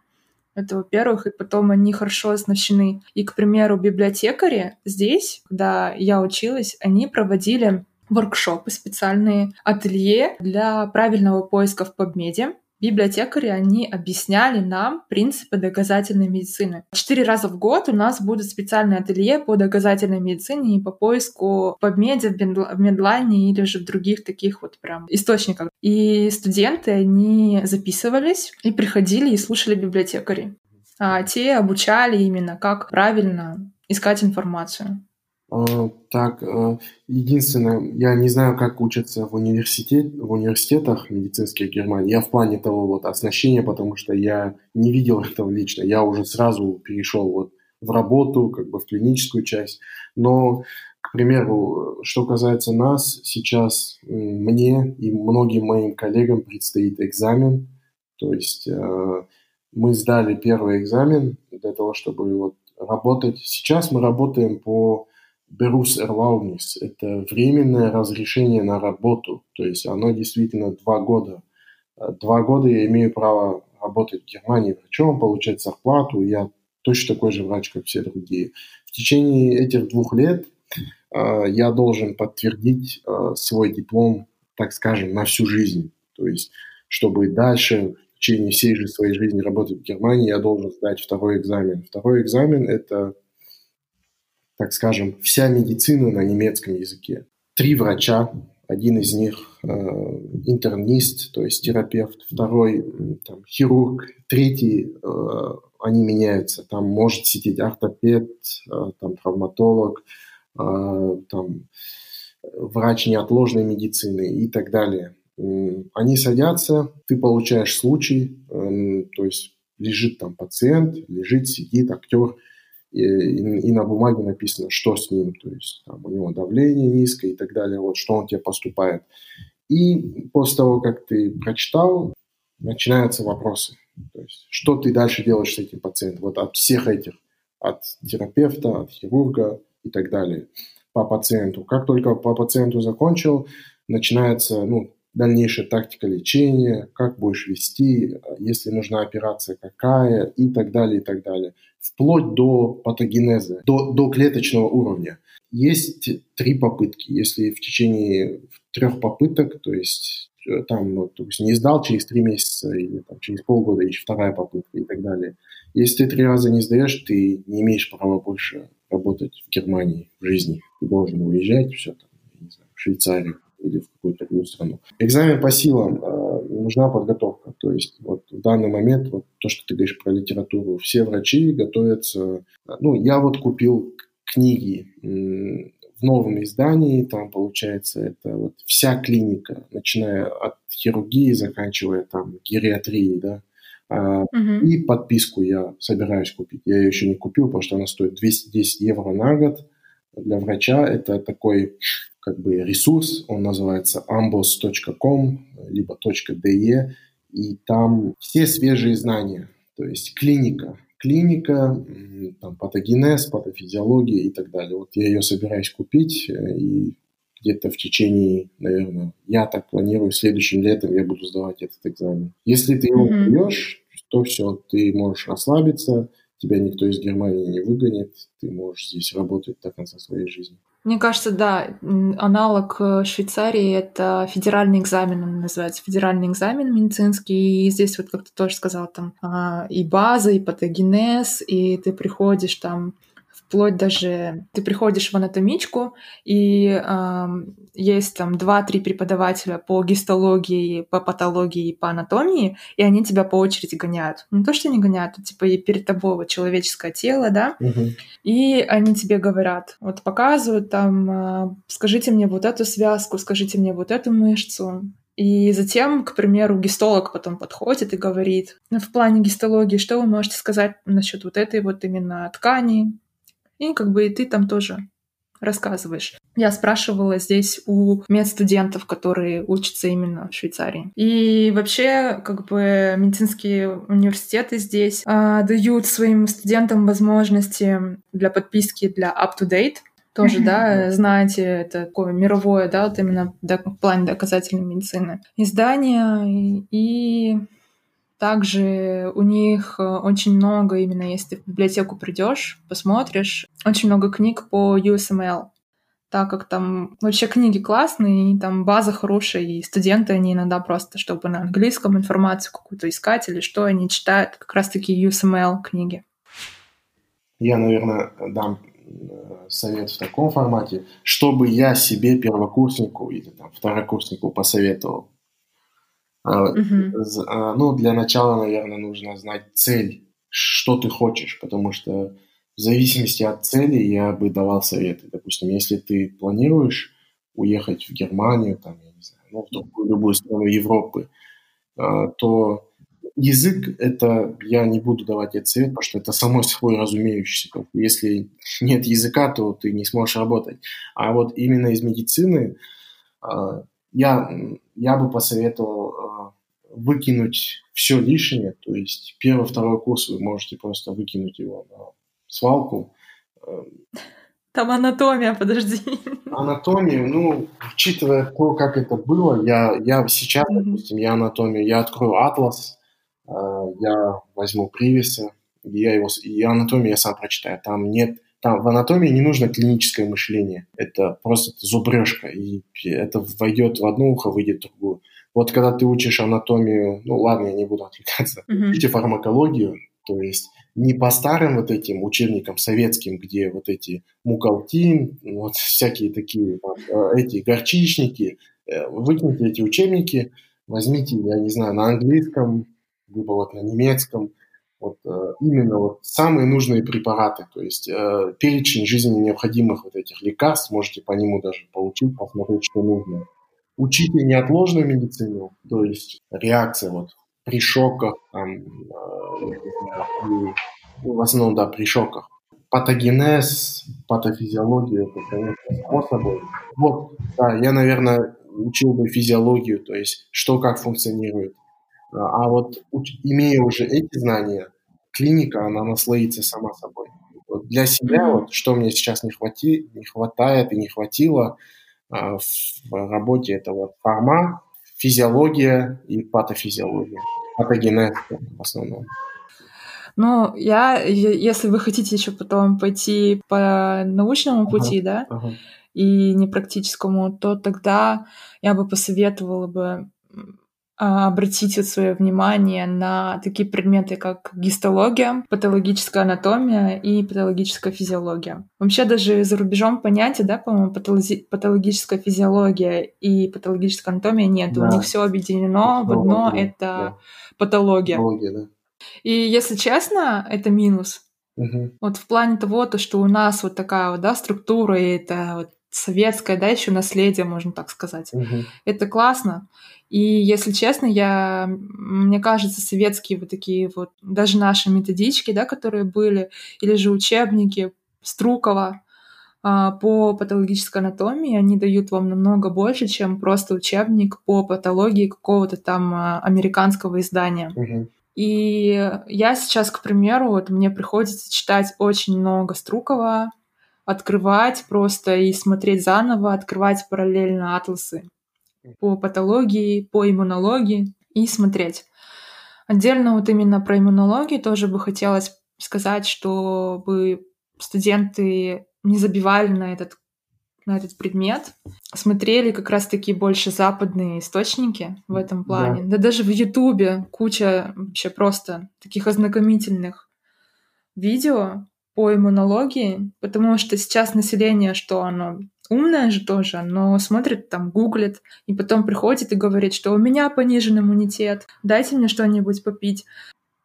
Speaker 1: Это, во-первых, и потом они хорошо оснащены. И, к примеру, библиотекари здесь, когда я училась, они проводили воркшопы, специальные ателье для правильного поиска в PubMed библиотекари, они объясняли нам принципы доказательной медицины. Четыре раза в год у нас будут специальные ателье по доказательной медицине и по поиску в PubMed, в Медлайне или же в других таких вот прям источниках. И студенты, они записывались и приходили и слушали библиотекари. А те обучали именно, как правильно искать информацию.
Speaker 3: А, так, а, единственное, я не знаю, как учатся в, университет, в университетах медицинских Германии. Я в плане того вот оснащения, потому что я не видел (laughs) этого лично. Я уже сразу перешел вот в работу, как бы в клиническую часть. Но, к примеру, что касается нас, сейчас мне и многим моим коллегам предстоит экзамен. То есть э, мы сдали первый экзамен для того, чтобы вот работать. Сейчас мы работаем по Берус Erlaubnis – это временное разрешение на работу, то есть оно действительно два года. Два года я имею право работать в Германии врачом, получать зарплату, я точно такой же врач, как все другие. В течение этих двух лет э, я должен подтвердить э, свой диплом, так скажем, на всю жизнь. То есть, чтобы дальше в течение всей же своей жизни работать в Германии, я должен сдать второй экзамен. Второй экзамен – это так скажем, вся медицина на немецком языке. Три врача, один из них э, интернист, то есть терапевт, второй там, хирург, третий, э, они меняются. Там может сидеть ортопед, э, там, травматолог, э, там, врач неотложной медицины и так далее. Они садятся, ты получаешь случай, э, то есть лежит там пациент, лежит, сидит актер, и, и, на бумаге написано, что с ним, то есть там, у него давление низкое и так далее, вот что он тебе поступает. И после того, как ты прочитал, начинаются вопросы. То есть, что ты дальше делаешь с этим пациентом? Вот от всех этих, от терапевта, от хирурга и так далее по пациенту. Как только по пациенту закончил, начинается ну, дальнейшая тактика лечения, как будешь вести, если нужна операция какая и так далее, и так далее. Вплоть до патогенеза, до, до клеточного уровня. Есть три попытки. Если в течение трех попыток, то есть э, там, то не сдал через три месяца или там, через полгода еще вторая попытка и так далее. Если ты три раза не сдаешь, ты не имеешь права больше работать в Германии в жизни. Ты должен уезжать, все там, не знаю, в Швейцарию или в какую-то другую страну. Экзамен по силам э, нужна подготовка. То есть вот в данный момент, вот то, что ты говоришь про литературу, все врачи готовятся... Ну, я вот купил книги в новом издании, там получается это вот вся клиника, начиная от хирургии, заканчивая там гериатрией, да, Uh-huh. И подписку я собираюсь купить. Я ее еще не купил, потому что она стоит 210 евро на год. Для врача это такой как бы ресурс, он называется ambos.com, либо .de, и там все свежие знания, то есть клиника, клиника, там, патогенез, патофизиология и так далее. Вот я ее собираюсь купить, э, и где-то в течение, наверное, я так планирую, следующим летом я буду сдавать этот экзамен. Если ты его mm-hmm. то все, ты можешь расслабиться, тебя никто из Германии не выгонит, ты можешь здесь работать до конца своей жизни.
Speaker 1: Мне кажется, да, аналог э, Швейцарии — это федеральный экзамен, он называется, федеральный экзамен медицинский, и здесь вот, как ты тоже сказал, там а, и база, и патогенез, и ты приходишь там вплоть даже ты приходишь в анатомичку, и э, есть там два-три преподавателя по гистологии, по патологии и по анатомии, и они тебя по очереди гоняют. Не то, что не гоняют, а типа и перед тобой вот человеческое тело, да,
Speaker 3: Мгм.
Speaker 1: и они тебе говорят, вот показывают там, э, скажите мне вот эту связку, скажите мне вот эту мышцу, и затем, к примеру, гистолог потом подходит и говорит, ну, в плане гистологии, что вы можете сказать насчет вот этой вот именно ткани? И как бы и ты там тоже рассказываешь. Я спрашивала здесь у медстудентов, которые учатся именно в Швейцарии. И вообще, как бы медицинские университеты здесь а, дают своим студентам возможности для подписки для up-to-date, тоже, да, знаете, это такое мировое, да, вот именно в плане доказательной медицины. Издания и, и также у них э, очень много, именно если ты в библиотеку придешь, посмотришь, очень много книг по USML, так как там вообще книги классные, и там база хорошая, и студенты, они иногда просто, чтобы на английском информацию какую-то искать или что, они читают как раз-таки USML книги.
Speaker 3: Я, наверное, дам э, совет в таком формате, чтобы я себе первокурснику или там, второкурснику посоветовал. А, Ну, для начала, наверное, нужно знать цель, что ты хочешь, потому что в зависимости от цели я бы давал советы. Допустим, если ты планируешь уехать в Германию, там, я не знаю, ну, в другую, любую страну Европы, а, то язык это я не буду давать этот совет, потому что это само собой разумеющееся. Если нет языка, то ты не сможешь работать. А вот именно из медицины я, я бы посоветовал а, выкинуть все лишнее, то есть первый, второй курс вы можете просто выкинуть его на свалку. Э,
Speaker 1: Там анатомия, подожди.
Speaker 3: Анатомию, ну, учитывая то, как это было, я, я сейчас,
Speaker 1: Мгм.
Speaker 3: допустим, я анатомию, я открою атлас, э, я возьму Привиса, и я его, и анатомию я сам прочитаю. Там нет, там в анатомии не нужно клиническое мышление, это просто зубрежка, и это войдет в одно ухо, выйдет в другое. Вот когда ты учишь анатомию, ну ладно, я не буду отвлекаться,
Speaker 1: Мгм.
Speaker 3: учите фармакологию, то есть не по старым вот этим учебникам советским, где вот эти мукалтин, вот всякие такие там, э, эти горчичники, э, выкиньте эти учебники, возьмите, я не знаю, на английском, либо вот на немецком, вот э, именно вот самые нужные препараты, то есть э, перечень жизненно необходимых вот этих лекарств, можете по нему даже получить, посмотреть, что нужно. Учите неотложную медицину, то есть реакция вот при шоках, там, э, ну, в основном, да, при шоках. Патогенез, патофизиология, это, конечно, само собой. Вот, да, я, наверное, учил бы физиологию, то есть что как функционирует. А вот имея уже эти знания, клиника, она наслоится сама собой. Вот для себя, вот, что мне сейчас не, хвати, не хватает и не хватило а, в работе, это вот форма, физиология и патофизиология. Патогенез в основном.
Speaker 1: Ну, я, если вы хотите еще потом пойти по научному
Speaker 3: Ага.
Speaker 1: пути, да,
Speaker 3: Ага.
Speaker 1: и не практическому, то тогда я бы посоветовала бы а, обратить вот свое внимание на такие предметы, как гистология, патологическая анатомия и патологическая физиология. Вообще даже за рубежом понятия, да, по-моему, патологи- патологическая физиология и патологическая анатомия нет. У
Speaker 3: Да.
Speaker 1: них все объединено в одно, это
Speaker 3: да.
Speaker 1: патология.
Speaker 3: Патология, да.
Speaker 1: И если честно, это минус.
Speaker 3: Мгм.
Speaker 1: Вот в плане того, то, что у нас вот такая вот, да, структура, и это вот советское, да, еще наследие, можно так сказать.
Speaker 3: Мгм.
Speaker 1: Это классно. И если честно, я, мне кажется, советские вот такие вот, даже наши методички, да, которые были, или же учебники Струкова а, по патологической анатомии, они дают вам намного больше, чем просто учебник по патологии какого-то там а, американского издания.
Speaker 3: Мгм.
Speaker 1: И я сейчас, к примеру, вот мне приходится читать очень много Струкова, открывать просто и смотреть заново, открывать параллельно атласы по патологии, по иммунологии и смотреть. Отдельно вот именно про иммунологию тоже бы хотелось сказать, чтобы студенты не забивали на этот на этот предмет, смотрели как раз-таки больше западные источники в этом плане. Да, даже в Ютубе куча вообще просто таких ознакомительных видео, по иммунологии, потому что сейчас население, что оно умное же тоже, но смотрит там, гуглит, и потом приходит и говорит, что у меня понижен иммунитет, дайте мне что-нибудь попить.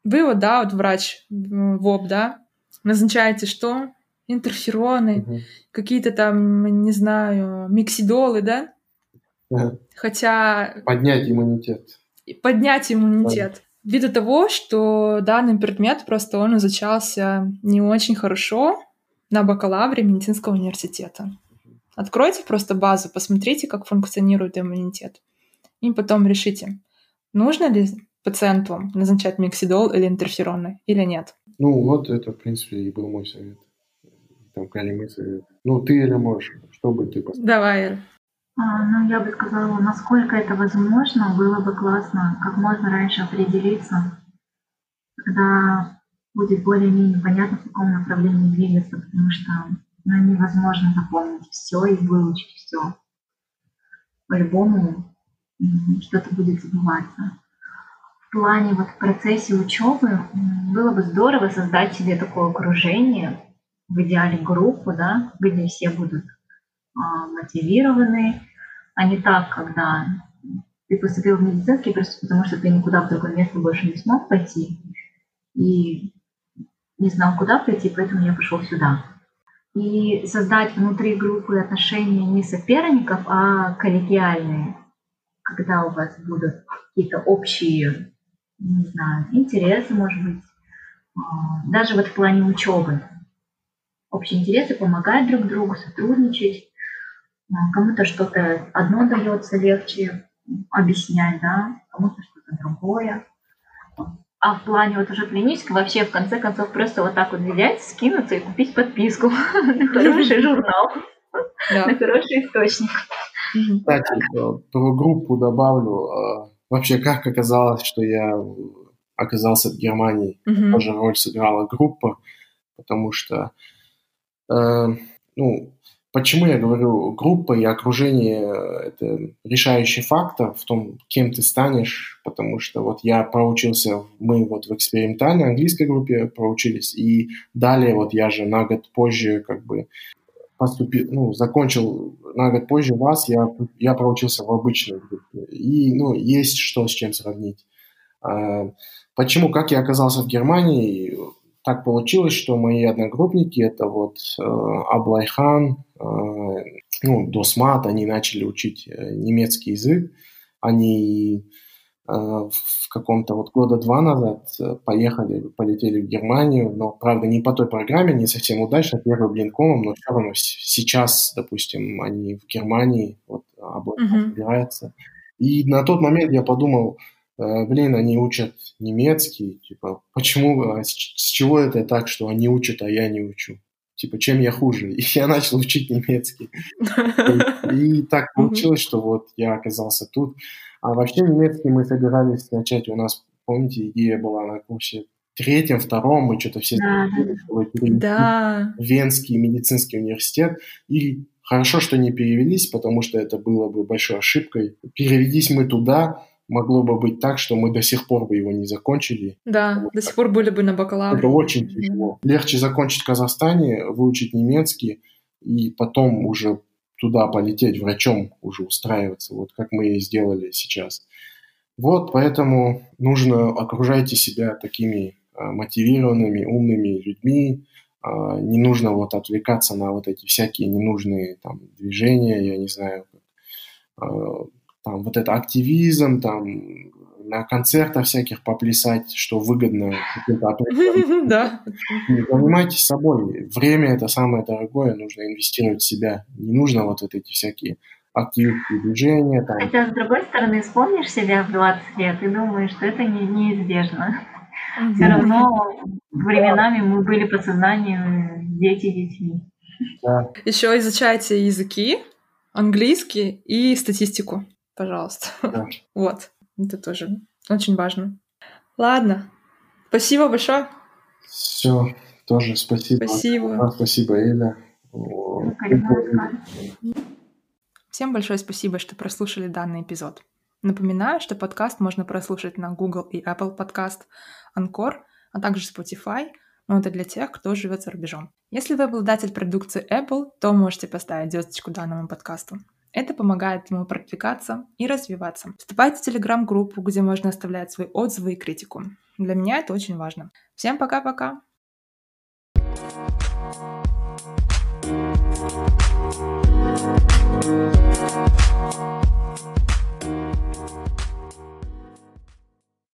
Speaker 1: Вы вот, да, вот врач ВОП, да, назначаете что? Интерфероны, угу. какие-то там, не знаю, миксидолы, да?
Speaker 3: Ага.
Speaker 1: Хотя...
Speaker 3: Поднять иммунитет.
Speaker 1: Поднять иммунитет. Да. Ввиду того, что данный предмет просто он изучался не очень хорошо на бакалавре медицинского университета. Откройте просто базу, посмотрите, как функционирует иммунитет. И потом решите, нужно ли пациенту назначать миксидол или интерфероны или нет.
Speaker 3: Ну, вот это, в принципе, и был мой совет. Там, Кали, совет. Ну, ты или можешь, что бы ты
Speaker 1: поставил? Давай,
Speaker 2: а, ну, я бы сказала, насколько это возможно, было бы классно как можно раньше определиться, когда будет более-менее понятно, в каком направлении двигаться, потому что ну, невозможно запомнить все и выучить все. По-любому что-то будет забываться. В плане вот в процессе учебы было бы здорово создать себе такое окружение, в идеале группу, да, где все будут а, мотивированы, а не так, когда ты поступил в медицинский просто потому, что ты никуда в другое место больше не смог пойти и не знал, куда пойти, поэтому я пошел сюда. И создать внутри группы отношения не соперников, а коллегиальные, когда у вас будут какие-то общие, не знаю, интересы, может быть, а, даже вот в плане учебы. Общие интересы, помогать друг другу, сотрудничать, кому-то что-то одно дается легче объяснять, да, кому-то что-то другое. А в плане вот уже клинического вообще в конце концов просто вот так вот взять, скинуться и купить подписку на хороший журнал, на хороший источник.
Speaker 3: Кстати, про группу добавлю. А, вообще, как оказалось, что я оказался в Германии, тоже роль сыграла группа, потому что, э, ну, Почему я говорю группа и окружение – это решающий фактор в том, кем ты станешь, потому что вот я проучился, мы вот в экспериментальной английской группе проучились, и далее вот я же на год позже как бы поступил, ну, закончил на год позже вас, я, я проучился в обычной группе. И, ну, есть что с чем сравнить. А, почему, как я оказался в Германии, так получилось, что мои одногруппники, это вот э, Аблайхан, э, ну, Досмат, они начали учить э, немецкий язык. Они э, в каком-то вот года два назад поехали, полетели в Германию, но, правда, не по той программе, не совсем удачно, первым блином комом, но все равно сейчас, допустим, они в Германии, вот Аблайхан uh-huh. собирается. И на тот момент я подумал, Э, блин, они учат немецкий, типа, почему, а с чего это так, что они учат, а я не учу? Типа, чем я хуже? (laughs) И я начал учить немецкий. (laughs) И, так получилось, что вот я оказался тут. А вообще немецкий мы собирались начать, у нас, помните, идея была на курсе третьем, втором, мы что-то все
Speaker 1: да. да.
Speaker 3: Венский медицинский университет. И хорошо, что не перевелись, потому что это было бы большой ошибкой. Переведись мы туда, могло бы быть так, что мы до сих пор бы его не закончили.
Speaker 1: Да, до сих пор были бы на бакалавре.
Speaker 3: Это очень тяжело. Легче закончить в Казахстане, выучить немецкий и потом уже туда полететь врачом, уже устраиваться, вот как мы и сделали сейчас. Вот, поэтому нужно окружайте себя такими а, мотивированными, умными людьми, а, не нужно вот отвлекаться на вот эти всякие ненужные там движения, я не знаю, а, там вот это активизм, там на концертах всяких поплясать, что выгодно (laughs)
Speaker 1: Да.
Speaker 3: Занимайтесь собой. Время это самое дорогое, нужно инвестировать в себя. Не нужно вот, эти всякие активные движения. Там.
Speaker 2: Хотя, с другой стороны, вспомнишь себя в 20 лет и думаешь, что это не, неизбежно. Все равно временами мы были по сознанию дети детьми.
Speaker 3: Да.
Speaker 1: Еще изучайте языки, английский и статистику пожалуйста. Да. (laughs) Вот, это тоже очень важно. Ладно, спасибо большое.
Speaker 3: Все, тоже спасибо.
Speaker 1: Спасибо.
Speaker 3: Спасибо, Эля.
Speaker 1: Всем большое спасибо, что прослушали данный эпизод. Напоминаю, что подкаст можно прослушать на Google и Apple Podcast, Anchor, а также Spotify, но это для тех, кто живет за рубежом. Если вы обладатель продукции Apple, то можете поставить звездочку данному подкасту. Это помогает ему продвигаться и развиваться. Вступайте в телеграм-группу, где можно оставлять свои отзывы и критику. Для меня это очень важно. Всем пока-пока!